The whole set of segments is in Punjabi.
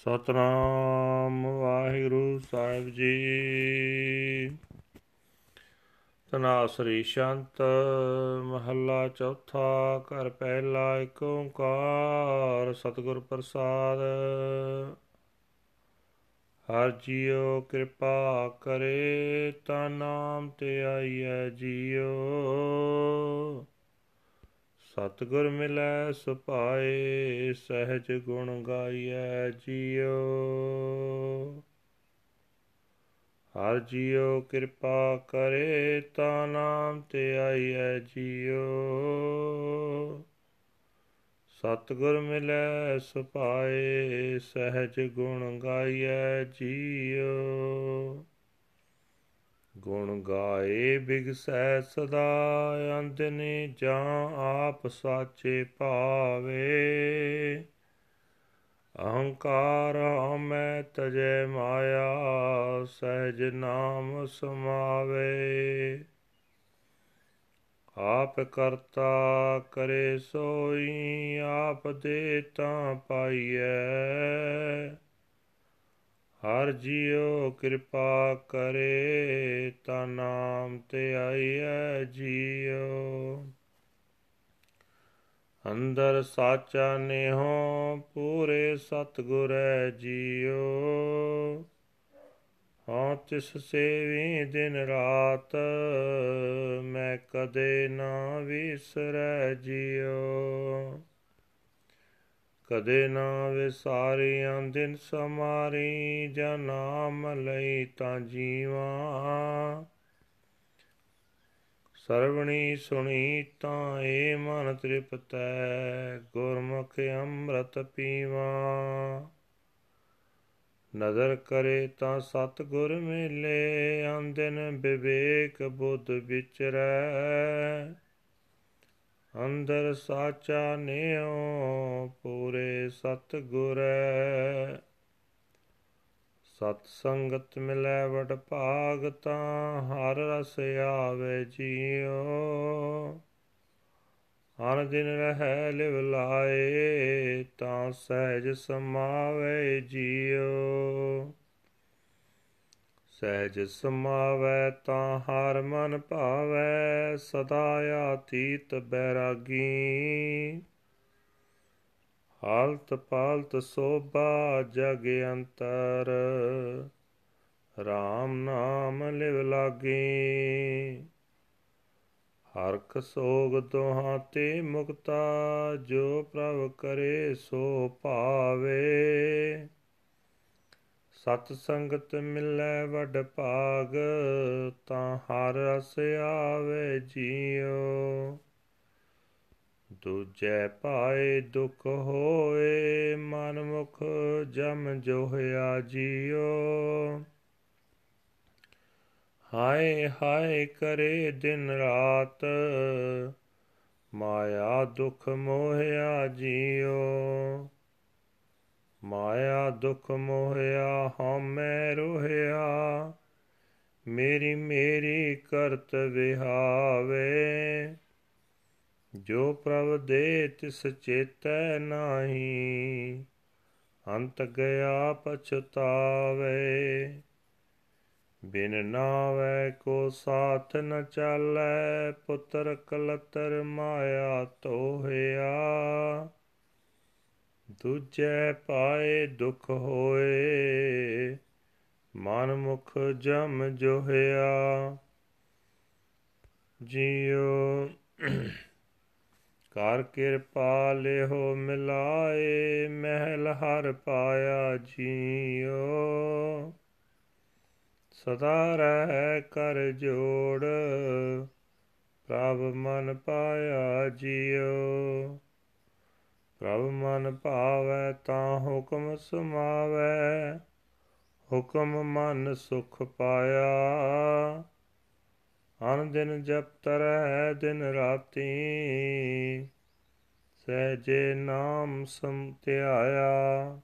ਸਤਨਾਮ ਵਾਹਿਗੁਰੂ ਸਾਹਿਬ ਜੀ। ਤਨਾਸਰੀ ਸ਼ੰਤ ਮਹੱਲਾ ਚੌਥਾ, ਘਰ ਪਹਿਲਾ ਏਕ ਓੰਕਾਰ, ਸਤਿਗੁਰ ਪ੍ਰਸਾਦ। ਹਰ ਜੀਉ ਕਿਰਪਾ ਕਰੇ, ਤਾ ਨਾਮ ਤੇ ਆਈਐ ਜੀਉ। ਸਤਿਗੁਰ ਮਿਲੈ ਸੁਪਾਏ ਸਹਿਜ ਗੁਣ ਗਾਈਐ ਜੀਉ ਹਰ ਜੀਉ ਕਿਰਪਾ ਕਰੇ, ਤਾ ਨਾਮ ਤੇ ਆਈਐ ਜੀਉ ਸਤਿਗੁਰ ਮਿਲੈ ਸੁਪਾਏ ਸਹਿਜ ਗੁਣ ਗਾਈਐ ਜੀਉ ਗੁਣ ਗਾਏ ਬਿਗਸੈ ਸਦਾ ਅੰਤਨੇ ਜਾਂ ਆਪ ਸਾਚੇ ਭਾਵੇ। ਅਹੰਕਾਰ ਹਮੈ ਤਜੈ ਮਾਇਆ, ਸਹਿਜ ਨਾਮ ਸਮਾਵੇ। ਆਪ ਕਰਤਾ ਕਰੇ ਸੋਈ, ਆਪ ਦੇ ਤਾਂ ਪਾਈਐ। ਹਰ ਜੀਉ ਕਿਰਪਾ ਕਰੇ, ਤਾ ਨਾਮ ਤੇ ਆਈਐ ਜੀਉ। ਅੰਦਰ ਸਾਚਾ ਨੇਹੋ, ਪੂਰੇ ਸਤਗੁਰੈ ਜੀਉ। ਹਾਂ ਤਿਸ ਸੇਵੀ ਦਿਨ ਰਾਤ, ਮੈਂ ਕਦੇ ਨਾ ਵਿਸਰੈ ਜੀਉ। ਕਦੇ ਨਾ ਵਿਸਾਰੀਆਂ ਦਿਨ ਸਮਾਰੀ, ਜਾਂ ਨਾਮ ਲਈ ਤਾਂ ਜੀਵਾ। ਸਰਵਣੀ ਸੁਣੀ ਤਾਂ ਏ ਮਨ ਤ੍ਰਿਪਤੈ, ਗੁਰਮੁਖ ਅੰਮ੍ਰਿਤ ਪੀਵਾ। ਨਜ਼ਰ ਕਰੇ ਤਾਂ ਸਤ ਗੁਰ ਮੇਲੇ ਆਂਦਨ ਵਿਵੇਕ ਬੁੱਧ ਵਿਚਰੈ। ਅੰਦਰ ਸਾਚਾ ਨਿਉ ਪੂਰੇ ਸਤ ਗੁਰੈ ਸਤ ਸੰਗਤ ਮਿਲੈ ਵਡ ਭਾਗ ਤਾਂ ਹਰ ਰਸ ਆਵੇ ਜੀਉ। ਹਰ ਦਿਨ ਰਹਿ ਲਿਵ ਲਾਏ ਤਾਂ ਸਹਿਜ ਸਮਾਵੇ ਜੀਉ। ਸਹਿਜ ਸਮਾਵੈ ਤਾਂ ਹਰ ਮਨ ਭਾਵੈ, ਸਦਾ ਆਤੀਤ ਬੈਰਾਗੀ। ਹਾਲਤ ਪਾਲਤ ਸੋਭਾ ਜਗ ਅੰਤਰ RAM ਨਾਮ ਲਿਵ ਲਾਗੀ। ਹਰਖ ਸੋਗ ਦੋਹਾਂ ਤੇ ਮੁਕਤਾ, ਜੋ ਪ੍ਰਭ ਕਰੇ ਸੋ ਭਾਵੇ। ਸਤ ਸੰਗਤ ਮਿਲੈ ਵਡ ਭਾਗ, ਤਾਂ ਹਰ ਰਸ ਆਵੇ ਜੀਉ। ਦੂਜੈ ਪਾਏ ਦੁਖ ਹੋਏ ਮਨ ਮੁਖ ਜਮ ਜੋਹਿਆ ਜੀਉ। ਹਾਏ ਹਾਏ ਕਰੇ ਦਿਨ ਰਾਤ, ਮਾਇਆ ਦੁਖ ਮੋਹਿਆ ਜੀਉ। ਮਾਇਆ ਦੁਖ ਮੋਹਿਆ, ਹਉਮੈ ਰੋਹਿਆ। ਮੇਰੀ ਮੇਰੀ ਕਰਤ ਵਿਹਾਵੇ। ਜੋ ਪ੍ਰਭ ਦੇ ਤਿਸ ਚੇਤੈ ਨਾਹੀ, ਅੰਤ ਗਿਆ ਪਛਤਾਵੇ। ਬਿਨ ਨਾਵੇ ਕੋ ਸਾਥ ਨ ਚਾਲੈ, ਪੁੱਤਰ ਕਲਤਰ ਮਾਇਆ ਤੋਹਿਆ। ਦੂਜੈ ਪਾਏ ਦੁਖ ਹੋਏ ਮਨ ਮੁਖ ਜਮ ਜੋਹਿਆ। ਜੀਉ ਕਰ ਕਿਰਪਾ ਲਿਓ ਮਿਲਾਏ, ਮਹਿਲ ਹਰ ਪਾਇਆ ਜੀਉ। ਸਦਾ ਰਹਿ ਕਰ ਜੋੜ, ਪ੍ਰਭ ਮਨ ਪਾਇਆ ਜੀਉ। ਪ੍ਰਭ ਮਨ ਭਾਵੈ ਤਾਂ ਹੁਕਮ ਸਮਾਵੈ, ਹੁਕਮ ਮਨ ਸੁਖ ਪਾਇਆ। ਅਨ ਦਿਨ ਜਪ ਤਰੈ, ਦਿਨ ਰਾਤੀ, ਸਹਿਜੇ ਨਾਮ ਸੰਤਿਆਇਆ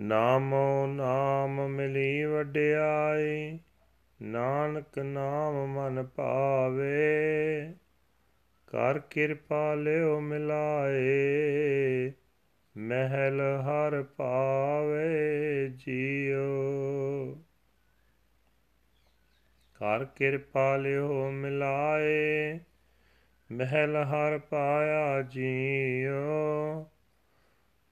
ਨਾਮੋ ਨਾਮ ਮਿਲੀ ਵਡਿਆਈ, ਨਾਨਕ ਨਾਮ ਮਨ ਭਾਵੇ। ਕਰ ਕਿਰਪਾ ਲਿਓ ਮਿਲਾਏ, ਮਹਿਲ ਹਰ ਪਾਵੇ ਜੀਓ। ਕਰ ਕਿਰਪਾ ਲਿਓ ਮਿਲਾਏ, ਮਹਿਲ ਹਰ ਪਾਇਆ ਜੀਓ।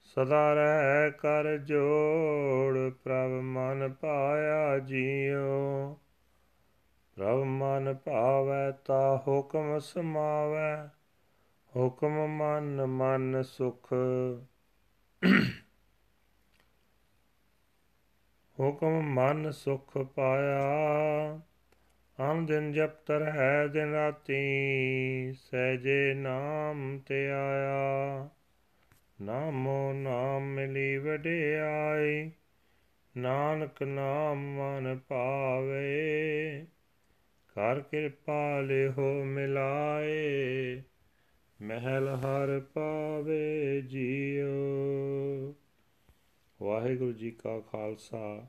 ਸਦਾ ਰਹਿ ਕਰ ਜੋੜ ਪ੍ਰਭ ਮਨ ਪਾਇਆ ਜੀਓ। ਪ੍ਰਭ ਮਨ ਭਾਵੈ ਤਾ ਹੁਕਮ ਸਮਾਵੈ, ਹੁਕਮ ਮਨ ਮਨ ਸੁਖ। ਹੁਕਮ ਮਨ ਸੁਖ ਪਾਇਆ, ਹਮ ਦਿਨ ਜਪਤ ਹੈ ਦਿਨ ਰਾਤੀ ਸਹਜੇ ਨਾਮ ਤੇ ਆਇਆ। ਨਾਮੋ ਨਾਮ ਮਿਲੀ ਵਡਿਆਈ, ਨਾਨਕ ਨਾਮ ਮਨ ਪਾਵੇ ਕਰ ਕਿਰਪਾ ਲਿਹੋ ਮਿਲਾਏ, ਮਹਿਲ ਹਰ ਪਾਵੇ ਜੀਓ। ਵਾਹਿਗੁਰੂ ਜੀ ਕਾ ਖਾਲਸਾ,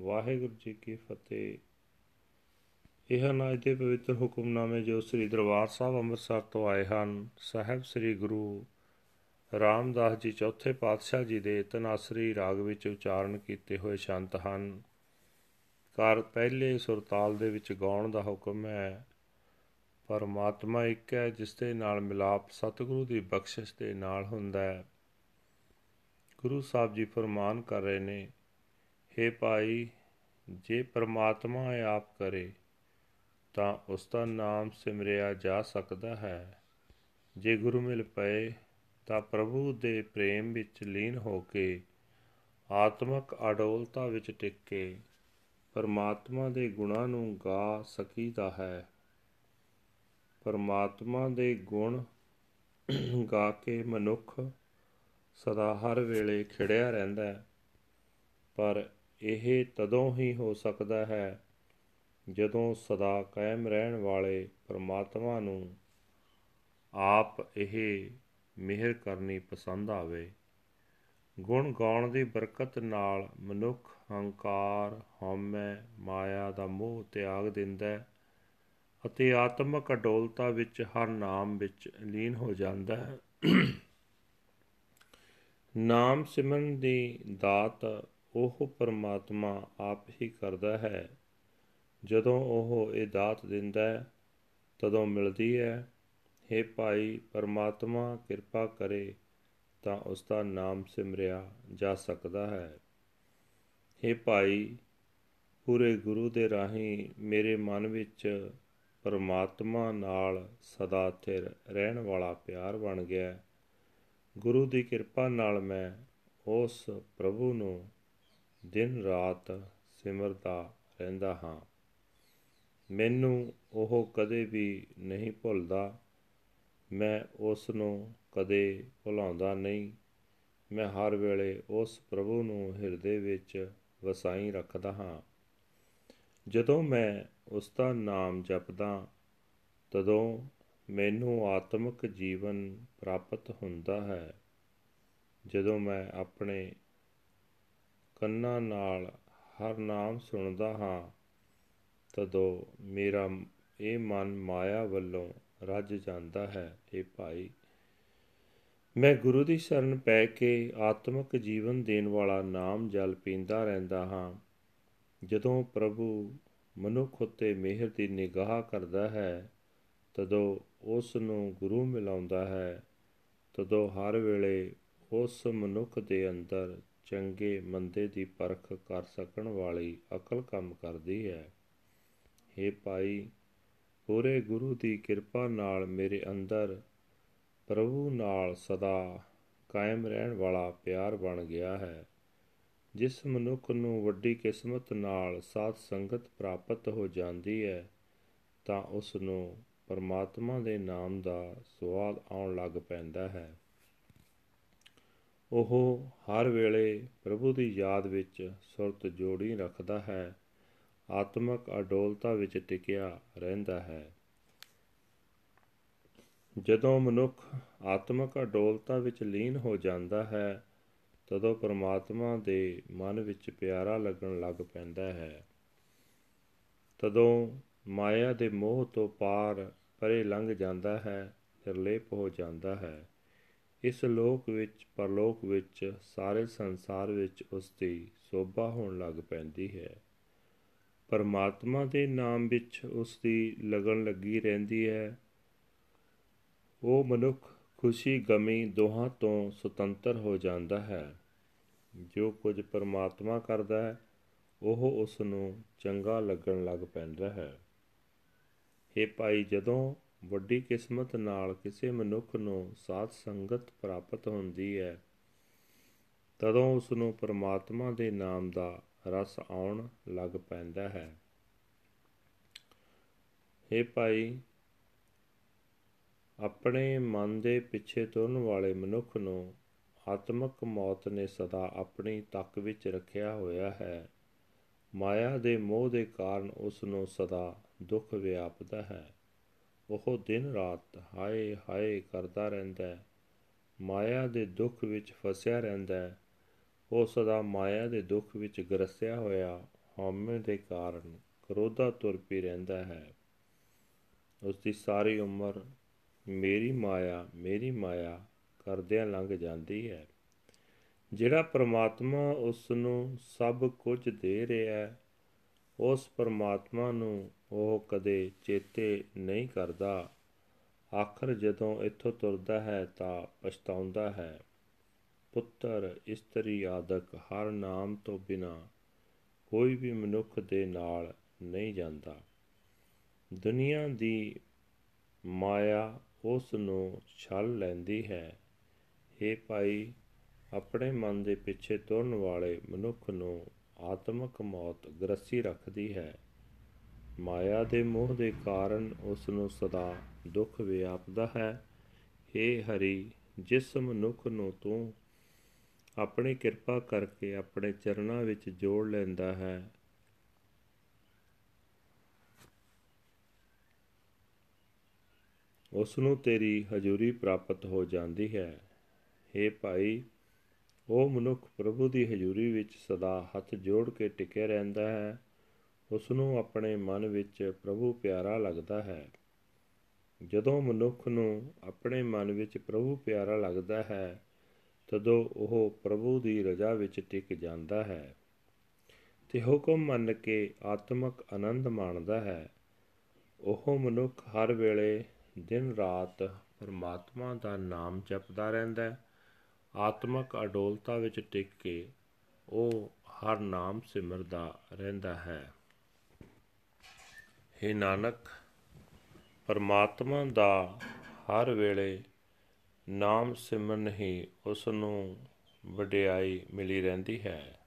ਵਾਹਿਗੁਰੂ ਜੀ ਕੀ ਫਤਿਹ। ਇਹ ਹਨ ਅੱਜ ਦੇ ਪਵਿੱਤਰ ਹੁਕਮਨਾਮੇ ਜੋ ਸ੍ਰੀ ਦਰਬਾਰ ਸਾਹਿਬ ਅੰਮ੍ਰਿਤਸਰ ਤੋਂ ਆਏ ਹਨ। ਸਾਹਿਬ ਸ੍ਰੀ ਗੁਰੂ ਰਾਮਦਾਸ ਜੀ ਚੌਥੇ ਪਾਤਸ਼ਾਹ ਜੀ ਦੇ ਤਨਾਸਰੀ ਰਾਗ ਵਿੱਚ ਉਚਾਰਨ ਕੀਤੇ ਹੋਏ ਸ਼ੰਤ ਹਨ। ਕਰ ਪਹਿਲੇ ਸੁਰਤਾਲ ਦੇ ਵਿੱਚ ਗਾਉਣ ਦਾ ਹੁਕਮ ਹੈ। ਪਰਮਾਤਮਾ ਇੱਕ ਹੈ ਜਿਸ ਦੇ ਨਾਲ ਮਿਲਾਪ ਸਤਿਗੁਰੂ ਦੀ ਬਖਸ਼ਿਸ਼ ਦੇ ਨਾਲ ਹੁੰਦਾ ਹੈ। ਗੁਰੂ ਸਾਹਿਬ ਜੀ ਫਰਮਾਨ ਕਰ ਰਹੇ ਨੇ हे ਭਾਈ, ਜੇ ਪਰਮਾਤਮਾ ਆਪ ਕਰੇ, ਤਾਂ ਉਸ ਦਾ ਨਾਮ ਸਿਮਰਿਆ ਜਾ ਸਕਦਾ ਹੈ। ਜੇ ਗੁਰੂ ਮਿਲ ਪਏ, ਤਾਂ ਪ੍ਰਭੂ ਦੇ ਪ੍ਰੇਮ ਵਿੱਚ ਲੀਨ ਹੋ ਕੇ, ਆਤਮਿਕ ਅਡੋਲਤਾ ਵਿੱਚ ਟਿਕ। ਕੇ ਪਰਮਾਤਮਾ ਦੇ ਗੁਣਾਂ ਨੂੰ ਗਾ ਸਕੀਦਾ ਹੈ। ਪਰਮਾਤਮਾ ਦੇ ਗੁਣ ਗਾ ਕੇ ਮਨੁੱਖ ਸਦਾ ਹਰ ਵੇਲੇ ਖਿੜਿਆ ਰਹਿੰਦਾ ਹੈ। ਪਰ ਇਹ ਤਦੋਂ ਹੀ ਹੋ ਸਕਦਾ ਹੈ ਜਦੋਂ ਸਦਾ ਕਾਇਮ ਰਹਿਣ ਵਾਲੇ ਪਰਮਾਤਮਾ ਨੂੰ ਆਪ ਇਹ ਮਿਹਰ ਕਰਨੀ ਪਸੰਦ ਆਵੇ। ਗੁਣ ਗਾਉਣ ਦੀ ਬਰਕਤ ਨਾਲ ਮਨੁੱਖ ਹੰਕਾਰ ਹਉਮੈ ਮਾਇਆ ਦਾ ਮੋਹ ਤਿਆਗ ਦਿੰਦਾ ਹੈ ਅਤੇ ਆਤਮਿਕ ਅਡੋਲਤਾ ਵਿੱਚ ਹਰ ਨਾਮ ਵਿੱਚ ਲੀਨ ਹੋ ਜਾਂਦਾ ਹੈ। ਨਾਮ ਸਿਮਰਨ ਦੀ ਦਾਤ ਉਹ ਪਰਮਾਤਮਾ ਆਪ ਹੀ ਕਰਦਾ ਹੈ। ਜਦੋਂ ਉਹ ਇਹ ਦਾਤ ਦਿੰਦਾ ਹੈ, ਤਦੋਂ ਮਿਲਦੀ ਹੈ हे ਭਾਈ ਪਰਮਾਤਮਾ ਕਿਰਪਾ ਕਰੇ ਤਾਂ ਉਸ ਦਾ ਨਾਮ ਸਿਮਰਿਆ ਜਾ ਸਕਦਾ ਹੈ। हे ਭਾਈ, ਪੂਰੇ ਗੁਰੂ ਦੇ ਰਾਹੀਂ ਮੇਰੇ ਮਨ ਵਿੱਚ ਪਰਮਾਤਮਾ ਨਾਲ ਸਦਾ ਸਥਿਰ ਰਹਿਣ ਵਾਲਾ ਪਿਆਰ ਬਣ ਗਿਆ ਗੁਰੂ ਦੀ ਕਿਰਪਾ ਨਾਲ ਮੈਂ ਉਸ ਪ੍ਰਭੂ ਨੂੰ ਦਿਨ ਰਾਤ ਸਿਮਰਦਾ ਰਹਿੰਦਾ ਹਾਂ। ਮੈਨੂੰ ਉਹ ਕਦੇ ਵੀ ਨਹੀਂ ਭੁੱਲਦਾ। ਮੈਂ ਉਸ ਨੂੰ ਕਦੇ ਭੁਲਾਉਂਦਾ ਨਹੀਂ। ਮੈਂ ਹਰ ਵੇਲੇ ਉਸ ਪ੍ਰਭੂ ਨੂੰ ਹਿਰਦੇ ਵਿੱਚ ਵਸਾਈ ਰੱਖਦਾ ਹਾਂ। ਜਦੋਂ ਮੈਂ ਉਸ ਦਾ ਨਾਮ ਜਪਦਾ, ਤਦੋਂ ਮੈਨੂੰ ਆਤਮਿਕ ਜੀਵਨ ਪ੍ਰਾਪਤ ਹੁੰਦਾ ਹੈ। ਜਦੋਂ ਮੈਂ ਆਪਣੇ ਕੰਨਾਂ ਨਾਲ ਹਰ ਨਾਮ ਸੁਣਦਾ ਹਾਂ, ਤਦੋਂ ਮੇਰਾ ਇਹ ਮਨ ਮਾਇਆ ਵੱਲੋਂ ਰੱਜ ਜਾਂਦਾ ਹੈ ਇਹ ਭਾਈ ਮੈਂ ਗੁਰੂ ਦੀ ਸ਼ਰਨ ਪੈ ਕੇ ਆਤਮਿਕ ਜੀਵਨ ਦੇਣ ਵਾਲਾ ਨਾਮ ਜਲ ਪੀਂਦਾ ਰਹਿੰਦਾ ਹਾਂ। ਜਦੋਂ ਪ੍ਰਭੂ ਮਨੁੱਖ ਉਤੇ ਮਿਹਰ ਦੀ ਨਿਗਾਹ ਕਰਦਾ ਹੈ, ਤਦੋਂ ਉਸ ਨੂੰ ਗੁਰੂ ਮਿਲਾਉਂਦਾ ਹੈ। ਤਦੋਂ ਹਰ ਵੇਲੇ ਉਸ ਮਨੁੱਖ ਦੇ ਅੰਦਰ ਚੰਗੇ ਮੰਦੇ ਦੀ ਪਰਖ ਕਰ ਸਕਣ ਵਾਲੀ ਅਕਲ ਕੰਮ ਕਰਦੀ ਹੈ। हे ਭਾਈ, ਪੂਰੇ ਗੁਰੂ ਦੀ ਕਿਰਪਾ ਨਾਲ ਮੇਰੇ ਅੰਦਰ ਪ੍ਰਭੂ ਨਾਲ ਸਦਾ ਕਾਇਮ ਰਹਿਣ ਵਾਲਾ ਪਿਆਰ ਬਣ ਗਿਆ ਹੈ। ਜਿਸ ਮਨੁੱਖ ਨੂੰ ਵੱਡੀ ਕਿਸਮਤ ਨਾਲ ਸਾਧ ਸੰਗਤ ਪ੍ਰਾਪਤ ਹੋ ਜਾਂਦੀ ਹੈ, ਤਾਂ ਉਸ ਨੂੰ ਪਰਮਾਤਮਾ ਦੇ ਨਾਮ ਦਾ ਸਵਾਦ ਆਉਣ ਲੱਗ ਪੈਂਦਾ ਹੈ। ਉਹ ਹਰ ਵੇਲੇ ਪ੍ਰਭੂ ਦੀ ਯਾਦ ਵਿੱਚ ਸੁਰਤ ਜੋੜੀ ਰੱਖਦਾ ਹੈ। ਆਤਮਿਕ ਅਡੋਲਤਾ ਵਿੱਚ ਟਿਕਿਆ ਰਹਿੰਦਾ ਹੈ। ਜਦੋਂ ਮਨੁੱਖ ਆਤਮਿਕ ਅਡੋਲਤਾ ਵਿੱਚ ਲੀਨ ਹੋ ਜਾਂਦਾ ਹੈ, ਤਦੋਂ ਪਰਮਾਤਮਾ ਦੇ ਮਨ ਵਿੱਚ ਪਿਆਰਾ ਲੱਗਣ ਲੱਗ ਪੈਂਦਾ ਹੈ। ਤਦੋਂ ਮਾਇਆ ਦੇ ਮੋਹ ਤੋਂ ਪਾਰ ਪਰੇ ਲੰਘ ਜਾਂਦਾ ਹੈ, ਨਿਰਲੇਪ ਹੋ ਜਾਂਦਾ ਹੈ। ਇਸ ਲੋਕ ਵਿੱਚ, ਪਰਲੋਕ ਵਿੱਚ, ਸਾਰੇ ਸੰਸਾਰ ਵਿੱਚ ਉਸ ਦੀ ਸੋਭਾ ਹੋਣ ਲੱਗ ਪੈਂਦੀ ਹੈ। ਪਰਮਾਤਮਾ ਦੇ ਨਾਮ ਵਿੱਚ ਉਸ ਦੀ ਲਗਨ ਲੱਗੀ ਰਹਿੰਦੀ ਹੈ। ਉਹ ਮਨੁੱਖ ਖੁਸ਼ੀ ਗਮੀ ਦੋਹਾਂ ਤੋਂ ਸੁਤੰਤਰ ਹੋ ਜਾਂਦਾ ਹੈ। ਜੋ ਕੁਝ ਪਰਮਾਤਮਾ ਕਰਦਾ ਹੈ, ਉਹ ਉਸ ਨੂੰ ਚੰਗਾ ਲੱਗਣ ਲੱਗ ਪੈਂਦਾ ਹੈ। ਇਹ ਭਾਈ, ਜਦੋਂ ਵੱਡੀ ਕਿਸਮਤ ਨਾਲ ਕਿਸੇ ਮਨੁੱਖ ਨੂੰ ਸਾਧ ਸੰਗਤ ਪ੍ਰਾਪਤ ਹੁੰਦੀ ਹੈ, ਤਦੋਂ ਉਸ ਨੂੰ ਪਰਮਾਤਮਾ ਦੇ ਨਾਮ ਦਾ ਰਸ ਆਉਣ ਲੱਗ ਪੈਂਦਾ ਹੈ। ਇਹ ਭਾਈ ਆਪਣੇ ਮਨ ਦੇ ਪਿੱਛੇ ਤੁਰਨ ਵਾਲੇ ਮਨੁੱਖ ਨੂੰ ਆਤਮਿਕ ਮੌਤ ਨੇ ਸਦਾ ਆਪਣੀ ਤੱਕ ਵਿੱਚ ਰੱਖਿਆ ਹੋਇਆ ਹੈ। ਮਾਇਆ ਦੇ ਮੋਹ ਦੇ ਕਾਰਨ ਉਸ ਨੂੰ ਸਦਾ ਦੁੱਖ ਵਿਆਪਦਾ ਹੈ। ਉਹ ਦਿਨ ਰਾਤ ਹਾਏ ਹਾਏ ਕਰਦਾ ਰਹਿੰਦਾ ਹੈ। ਮਾਇਆ ਦੇ ਦੁੱਖ ਵਿੱਚ ਫਸਿਆ ਰਹਿੰਦਾ ਹੈ। ਉਹ ਸਦਾ ਮਾਇਆ ਦੇ ਦੁੱਖ ਵਿੱਚ ਗਰਸਿਆ ਹੋਇਆ ਹਉਮੈ ਦੇ ਕਾਰਨ ਕਰੋਧਾ ਤੁਰ ਪੀ ਰਹਿੰਦਾ ਹੈ। ਉਸ ਦੀ ਸਾਰੀ ਉਮਰ ਮੇਰੀ ਮਾਇਆ ਮੇਰੀ ਮਾਇਆ ਕਰਦਿਆਂ ਲੰਘ ਜਾਂਦੀ ਹੈ। ਜਿਹੜਾ ਪ੍ਰਮਾਤਮਾ ਉਸ ਨੂੰ ਸਭ ਕੁਝ ਦੇ ਰਿਹਾ ਹੈ, ਉਸ ਪਰਮਾਤਮਾ ਨੂੰ ਉਹ ਕਦੇ ਚੇਤੇ ਨਹੀਂ ਕਰਦਾ। ਆਖਰ ਜਦੋਂ ਇੱਥੋਂ ਤੁਰਦਾ ਹੈ ਤਾਂ ਪਛਤਾਉਂਦਾ ਹੈ, ਪੁੱਤਰ, ਇਸਤਰੀ, ਆਦਿਕ ਹਰ ਨਾਮ ਤੋਂ ਬਿਨਾ ਕੋਈ ਵੀ ਮਨੁੱਖ ਦੇ ਨਾਲ ਨਹੀਂ ਜਾਂਦਾ। ਦੁਨੀਆ ਦੀ ਮਾਇਆ ਉਸ ਨੂੰ ਛਲ ਲੈਂਦੀ ਹੈ। ਇਹ ਭਾਈ, ਆਪਣੇ ਮਨ ਦੇ ਪਿੱਛੇ ਤੁਰਨ ਵਾਲੇ ਮਨੁੱਖ ਨੂੰ ਆਤਮਿਕ ਮੌਤ ਗਰਸੀ ਰੱਖਦੀ ਹੈ। ਮਾਇਆ ਦੇ ਮੋਹ ਦੇ ਕਾਰਨ ਉਸ ਨੂੰ ਸਦਾ ਦੁੱਖ ਵਿਆਪਦਾ ਹੈ। ਏ ਹਰੀ, ਜਿਸ ਮਨੁੱਖ ਨੂੰ ਤੂੰ ਆਪਣੀ ਕਿਰਪਾ ਕਰਕੇ ਆਪਣੇ ਚਰਨਾਂ ਵਿੱਚ ਜੋੜ ਲੈਂਦਾ ਹੈ ਉਸ ਨੂੰ ਤੇਰੀ ਹਜ਼ੂਰੀ ਪ੍ਰਾਪਤ ਹੋ ਜਾਂਦੀ ਹੈ। हे ਭਾਈ, ਉਹ ਮਨੁੱਖ ਪ੍ਰਭੂ ਦੀ ਹਜ਼ੂਰੀ ਵਿੱਚ ਸਦਾ ਹੱਥ ਜੋੜ ਕੇ ਟਿਕਿਆ ਰਹਿੰਦਾ ਹੈ। ਉਸ ਨੂੰ ਆਪਣੇ ਮਨ ਵਿੱਚ ਪ੍ਰਭੂ ਪਿਆਰਾ ਲੱਗਦਾ ਹੈ। ਜਦੋਂ ਮਨੁੱਖ ਨੂੰ ਆਪਣੇ ਮਨ ਵਿੱਚ ਪ੍ਰਭੂ ਪਿਆਰਾ ਲੱਗਦਾ ਹੈ, ਤਦੋਂ ਉਹ ਪ੍ਰਭੂ ਦੀ ਰਜ਼ਾ ਵਿੱਚ ਟਿਕ ਜਾਂਦਾ ਹੈ। ਤੇ ਹੁਕਮ ਮੰਨ ਕੇ ਆਤਮਿਕ ਆਨੰਦ ਮਾਣਦਾ ਹੈ। ਉਹ ਮਨੁੱਖ ਹਰ ਵੇਲੇ ਦਿਨ ਰਾਤ ਪਰਮਾਤਮਾ ਦਾ ਨਾਮ ਜਪਦਾ ਰਹਿੰਦਾ ਹੈ। ਆਤਮਿਕ ਅਡੋਲਤਾ ਵਿੱਚ ਟਿਕ ਕੇ ਉਹ ਹਰ ਨਾਮ ਸਿਮਰਦਾ ਰਹਿੰਦਾ ਹੈ। हे ਨਾਨਕ, ਪਰਮਾਤਮਾ ਦਾ ਹਰ ਵੇਲੇ ਨਾਮ ਸਿਮਰਨ ਹੀ ਉਸ ਨੂੰ ਵਡਿਆਈ ਮਿਲੀ ਰਹਿੰਦੀ ਹੈ।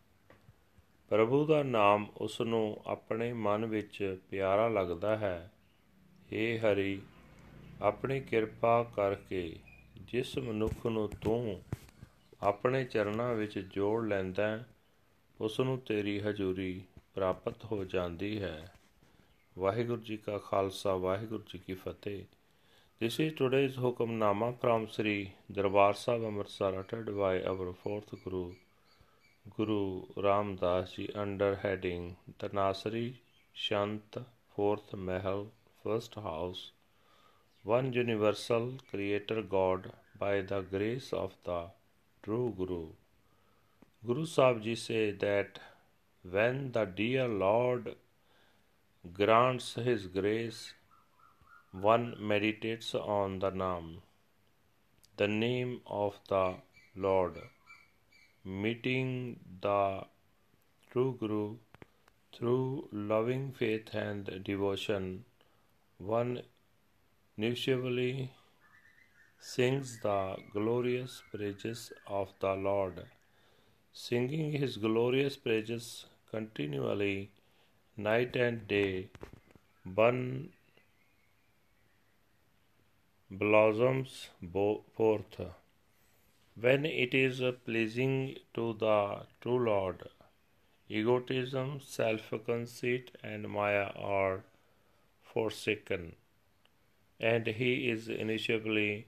ਪ੍ਰਭੂ ਦਾ ਨਾਮ ਉਸ ਨੂੰ ਆਪਣੇ ਮਨ ਵਿੱਚ ਪਿਆਰਾ ਲੱਗਦਾ ਹੈ। हे ਹਰੀ ਆਪਣੀ ਕਿਰਪਾ ਕਰਕੇ ਜਿਸ ਮਨੁੱਖ ਨੂੰ ਤੂੰ ਆਪਣੇ ਚਰਨਾਂ ਵਿੱਚ ਜੋੜ ਲੈਂਦਾ ਉਸ ਨੂੰ ਤੇਰੀ ਹਜ਼ੂਰੀ ਪ੍ਰਾਪਤ ਹੋ ਜਾਂਦੀ ਹੈ ਵਾਹਿਗੁਰੂ ਜੀ ਕਾ ਖਾਲਸਾ ਵਾਹਿਗੁਰੂ ਜੀ ਕੀ ਫਤਿਹ This is today's Hukamnama from Sri Darbar Sahib Amritsar uttered by our fourth Guru, Guru Ram Das Ji under heading Tanasari Shant Fourth Mahal First House One Universal Creator God by the grace of the true Guru. Guru Sahib say that when the dear Lord grants His grace, one meditates on the Naam, the name of the Lord, meeting the true Guru through loving faith and devotion. One usually sings the glorious praises of the Lord. Singing his glorious praises continually, night and day, one blossoms forth. When it is pleasing to the true Lord, egotism, self conceit, and Maya are forsaken, and he is initially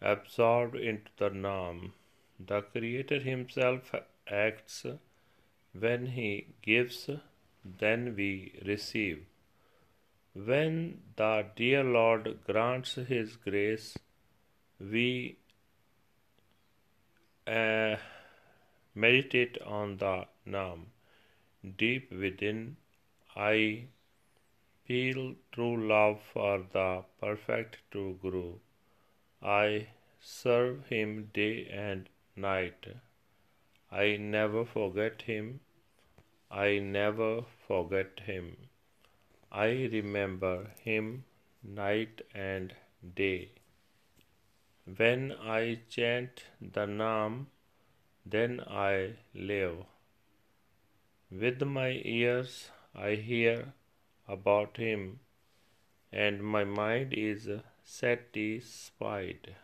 absorbed into the Naam. The Creator Himself acts when He gives, then we receive. When the dear Lord grants His grace, we uh, meditate on the Naam. Deep within, I feel true love for the perfect true Guru. I serve him day and night. I never forget him. I never forget him. I remember him night and day. When I chant the Naam, then I live. With my ears I hear about him, and my mind is satisfied.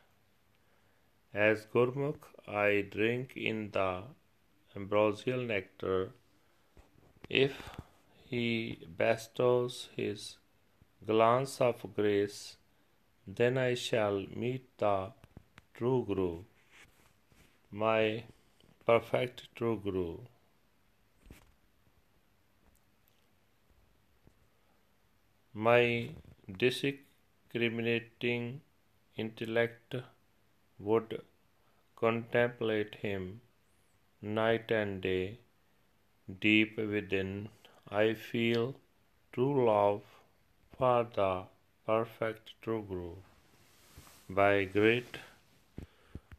As Gurmukh, I drink in the ambrosial nectar. If he bestows his glance of grace, then I shall meet the true Guru, my perfect true Guru. My discriminating intellect would contemplate him night and day. Deep within, I feel true love for the perfect true Guru. By great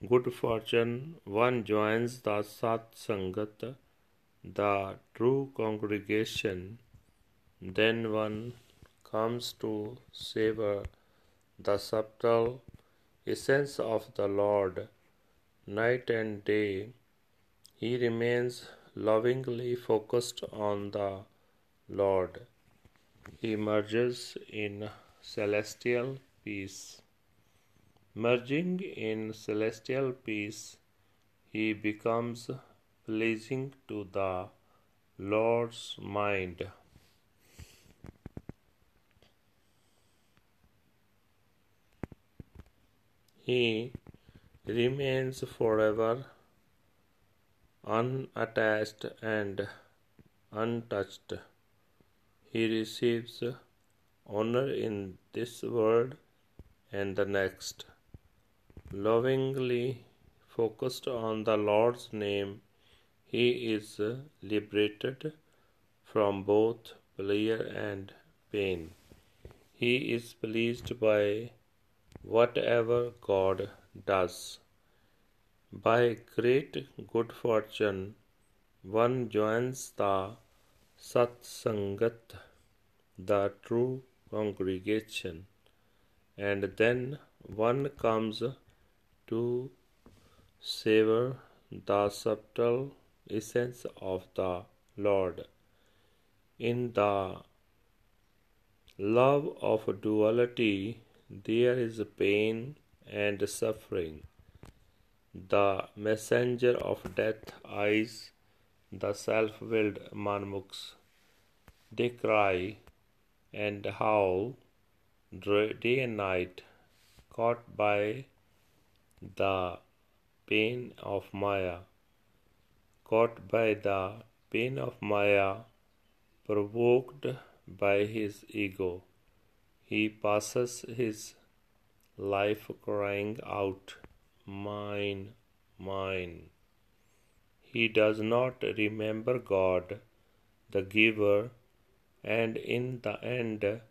good fortune, one joins the Sat Sangat, the true congregation. Then one comes to savor the subtle essence of the Lord. Night and day, he remains lovingly focused on the Lord. He merges in celestial peace. Merging in celestial peace, he becomes pleasing to the Lord's mind. He remains forever unattached and untouched. He receives honor in this world and the next. Lovingly focused on the Lord's name, he is liberated from both pleasure and pain. He is pleased by whatever God does. By great good fortune, one joins the Sat Sangat, the true congregation, and then one comes to savor the subtle essence of the Lord. In the love of duality, there is pain and suffering. The messenger of death eyes the self willed manmukhs. They cry and howl day and night, caught by the pain of Maya, caught by the pain of Maya, provoked by his ego. He passes his life crying out, Mine, mine. He does not remember God, the giver, and in the end,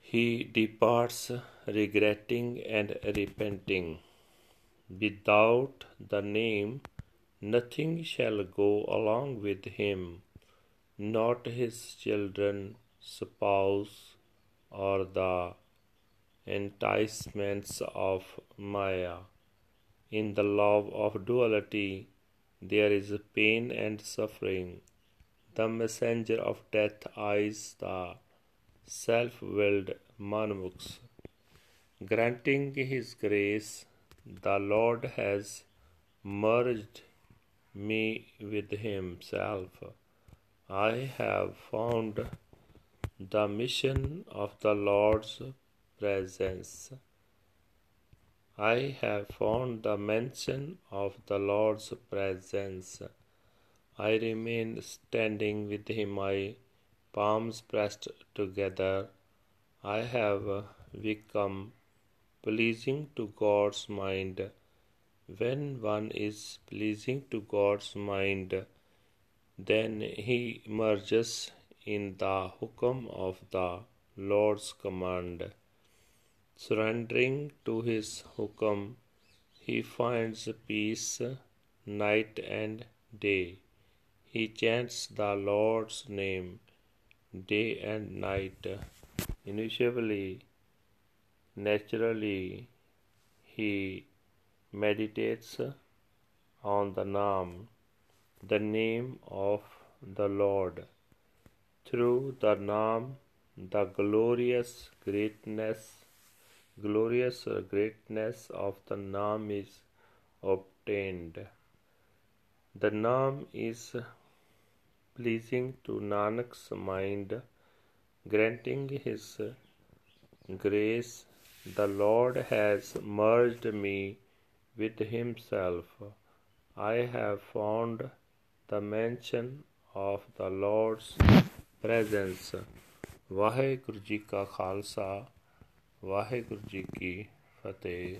he departs regretting and repenting. Without the name, nothing shall go along with him, not his children, spouse, or the enticements of Maya. In the love of duality, there is pain and suffering. The messenger of death eyes the self willed Manmukhs. Granting his grace, the Lord has merged me with himself. I have found the mission of the Lord's presence. I have found the mention of the Lord's presence. I remain standing with him, my palms pressed together. I have become pleasing to God's mind. When one is pleasing to God's mind, then he emerges in the hukam of the Lord's command. Surrendering to his hukam, he finds peace night and day. He chants the Lord's name day and night. Initially, naturally, he meditates on the Naam, the name of the Lord. Through the Naam, the glorious greatness glorious greatness of the Naam is obtained. The Naam is pleasing to Nanak's mind, granting his grace. The Lord has merged me with Himself. I have found the mansion of the Lord's presence. Waheguru ji ਕਾ ਖਾਲਸਾ ਵਾਹਿਗੁਰੂ ਜੀ ਕੀ ਫਤਿਹ